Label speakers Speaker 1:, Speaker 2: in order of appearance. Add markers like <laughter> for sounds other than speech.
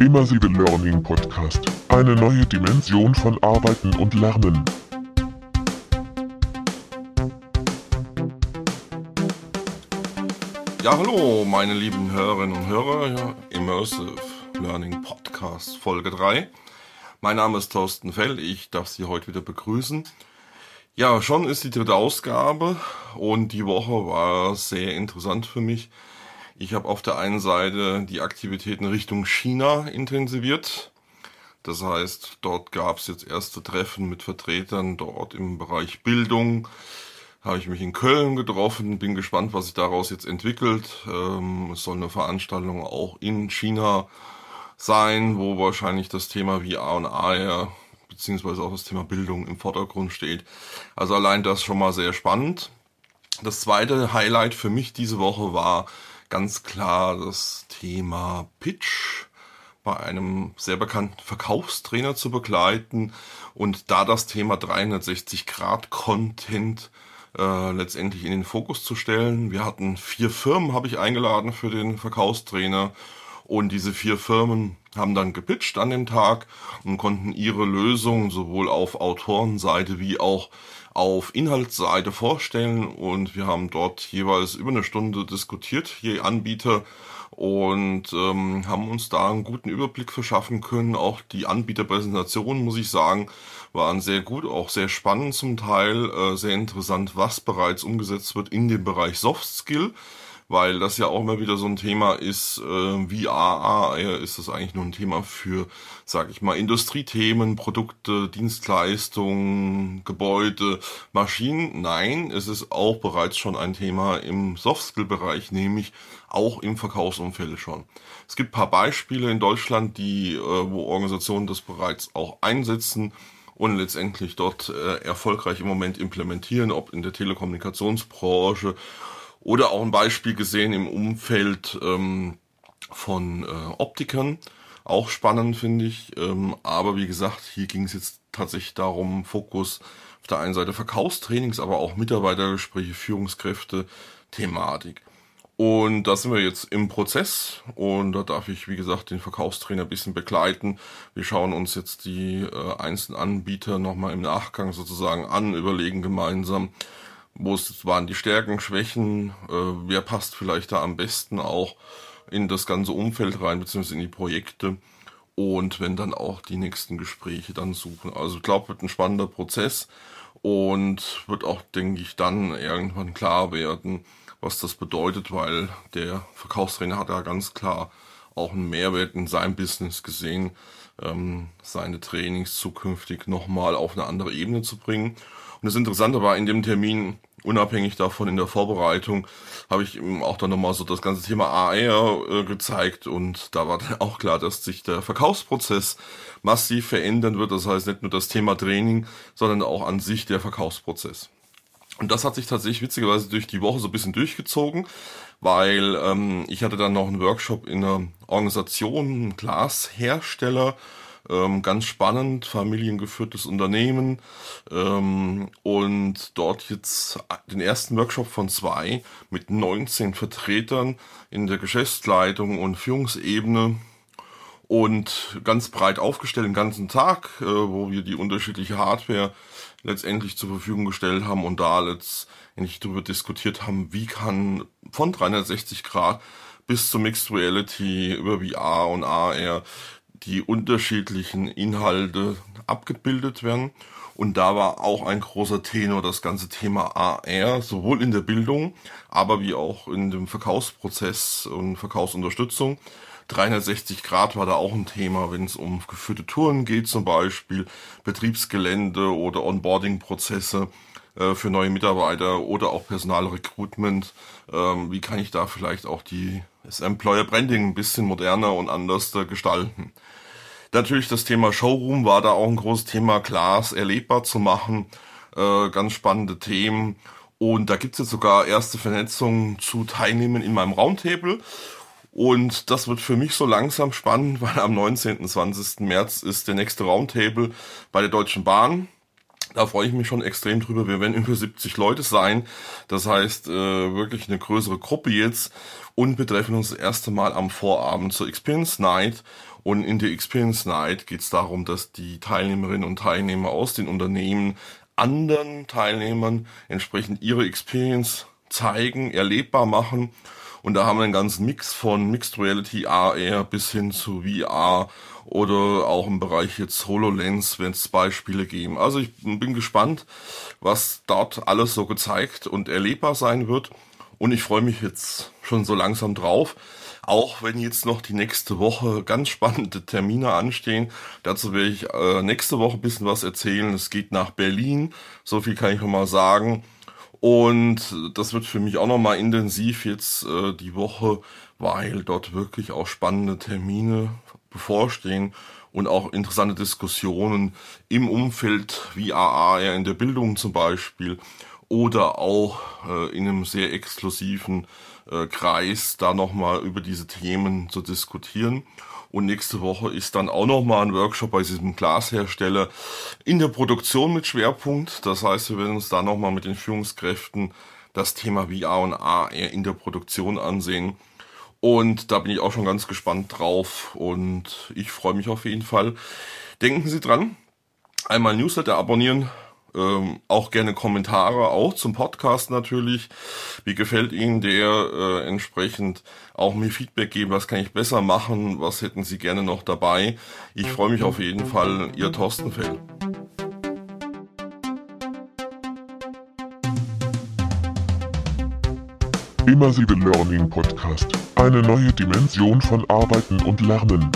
Speaker 1: Immersive Learning Podcast. Eine neue Dimension von Arbeiten und Lernen.
Speaker 2: Ja, hallo, meine lieben Hörerinnen und Hörer, ja, Immersive Learning Podcast Folge 3. Mein Name ist Thorsten Fell, ich darf Sie heute wieder begrüßen. Ja, schon ist die dritte Ausgabe und die Woche war sehr interessant für mich. Ich habe auf der einen Seite die Aktivitäten Richtung China intensiviert. Das heißt, dort gab es jetzt erste Treffen mit Vertretern dort im Bereich Bildung, habe ich mich in Köln getroffen, bin gespannt, was sich daraus jetzt entwickelt. Ähm, es soll eine Veranstaltung auch in China sein, wo wahrscheinlich das Thema VR und AR beziehungsweise auch das Thema Bildung im Vordergrund steht. Also allein das schon mal sehr spannend. Das zweite Highlight für mich diese Woche war ganz klar das Thema Pitch bei einem sehr bekannten Verkaufstrainer zu begleiten und da das Thema 360 Grad Content äh, letztendlich in den Fokus zu stellen. Wir hatten vier Firmen, habe ich eingeladen für den Verkaufstrainer. Und diese vier Firmen haben dann gepitcht an dem Tag und konnten ihre Lösung sowohl auf Autorenseite wie auch auf Inhaltsseite vorstellen. Und wir haben dort jeweils über eine Stunde diskutiert, je Anbieter, und ähm, haben uns da einen guten Überblick verschaffen können. Auch die Anbieterpräsentationen, muss ich sagen, waren sehr gut, auch sehr spannend zum Teil, äh, sehr interessant, was bereits umgesetzt wird in dem Bereich Soft Skill, weil das ja auch immer wieder so ein Thema ist, äh, VR, AR ist das eigentlich nur ein Thema für, sag ich mal, Industriethemen, Produkte, Dienstleistungen, Gebäude, Maschinen. Nein, es ist auch bereits schon ein Thema im Soft Skill Bereich, nämlich auch im Verkaufsumfeld schon. Es gibt paar Beispiele in Deutschland, die, äh, wo Organisationen das bereits auch einsetzen und letztendlich dort äh, erfolgreich im Moment implementieren, ob in der Telekommunikationsbranche oder auch ein Beispiel gesehen im Umfeld ähm, von äh, Optikern. Auch spannend finde ich. Ähm, aber wie gesagt, hier ging es jetzt tatsächlich darum, Fokus auf der einen Seite Verkaufstrainings, aber auch Mitarbeitergespräche, Führungskräfte, Thematik. Und da sind wir jetzt im Prozess und da darf ich, wie gesagt, den Verkaufstrainer ein bisschen begleiten. Wir schauen uns jetzt die äh, einzelnen Anbieter nochmal im Nachgang sozusagen an, überlegen gemeinsam, wo waren die Stärken, Schwächen, äh, wer passt vielleicht da am besten auch in das ganze Umfeld rein, beziehungsweise in die Projekte und wenn dann auch die nächsten Gespräche dann suchen. Also ich glaube, wird ein spannender Prozess und wird auch, denke ich, dann irgendwann klar werden, was das bedeutet, weil der Verkaufstrainer hat ja ganz klar auch einen Mehrwert in seinem Business gesehen, ähm, seine Trainings zukünftig nochmal auf eine andere Ebene zu bringen. Und das Interessante war in dem Termin, unabhängig davon in der Vorbereitung, habe ich ihm auch dann nochmal so das ganze Thema AR äh, gezeigt und da war dann <laughs> auch klar, dass sich der Verkaufsprozess massiv verändern wird. Das heißt nicht nur das Thema Training, sondern auch an sich der Verkaufsprozess. Und das hat sich tatsächlich witzigerweise durch die Woche so ein bisschen durchgezogen, weil ähm, ich hatte dann noch einen Workshop in einer Organisation, Glashersteller, ähm, ganz spannend, familiengeführtes Unternehmen. Ähm, und dort jetzt den ersten Workshop von zwei mit 19 Vertretern in der Geschäftsleitung und Führungsebene. Und ganz breit aufgestellt den ganzen Tag, äh, wo wir die unterschiedliche Hardware letztendlich zur Verfügung gestellt haben und da letztendlich darüber diskutiert haben, wie kann von 360 Grad bis zur Mixed Reality über VR und AR die unterschiedlichen Inhalte abgebildet werden. Und da war auch ein großer Tenor das ganze Thema AR, sowohl in der Bildung, aber wie auch in dem Verkaufsprozess und Verkaufsunterstützung. 360 Grad war da auch ein Thema, wenn es um geführte Touren geht, zum Beispiel Betriebsgelände oder Onboarding-Prozesse äh, für neue Mitarbeiter oder auch Personalrecruitment. Ähm, wie kann ich da vielleicht auch die, das Employer Branding ein bisschen moderner und anders gestalten? Natürlich das Thema Showroom war da auch ein großes Thema, Glas erlebbar zu machen. Äh, ganz spannende Themen. Und da gibt es jetzt sogar erste Vernetzungen zu Teilnehmen in meinem Roundtable. Und das wird für mich so langsam spannend, <laughs> weil am 19. 20. März ist der nächste Roundtable bei der Deutschen Bahn. Da freue ich mich schon extrem drüber. Wir werden über 70 Leute sein. Das heißt, äh, wirklich eine größere Gruppe jetzt. Und wir treffen uns das erste Mal am Vorabend zur Experience Night. Und in der Experience Night geht es darum, dass die Teilnehmerinnen und Teilnehmer aus den Unternehmen anderen Teilnehmern entsprechend ihre Experience zeigen, erlebbar machen. Und da haben wir einen ganzen Mix von Mixed Reality, AR bis hin zu VR oder auch im Bereich jetzt HoloLens, wenn es Beispiele geben. Also ich bin gespannt, was dort alles so gezeigt und erlebbar sein wird. Und ich freue mich jetzt schon so langsam drauf. Auch wenn jetzt noch die nächste Woche ganz spannende Termine anstehen. Dazu werde ich äh, nächste Woche ein bisschen was erzählen. Es geht nach Berlin. So viel kann ich schon mal sagen. Und das wird für mich auch nochmal intensiv jetzt äh, die Woche, weil dort wirklich auch spannende Termine bevorstehen und auch interessante Diskussionen im Umfeld wie AR in der Bildung zum Beispiel oder auch äh, in einem sehr exklusiven äh, Kreis da nochmal über diese Themen zu diskutieren. Und nächste Woche ist dann auch nochmal ein Workshop bei diesem Glashersteller in der Produktion mit Schwerpunkt. Das heißt, wir werden uns da nochmal mit den Führungskräften das Thema VR und AR in der Produktion ansehen. Und da bin ich auch schon ganz gespannt drauf und ich freue mich auf jeden Fall. Denken Sie dran, einmal Newsletter abonnieren, ähm, auch gerne Kommentare, auch zum Podcast natürlich. Wie gefällt Ihnen der? Äh, entsprechend auch mir Feedback geben, was kann ich besser machen, was hätten Sie gerne noch dabei. Ich freue mich auf jeden Fall, Ihr Thorsten Fell.
Speaker 1: Immersive Learning Podcast. Eine neue Dimension von Arbeiten und Lernen.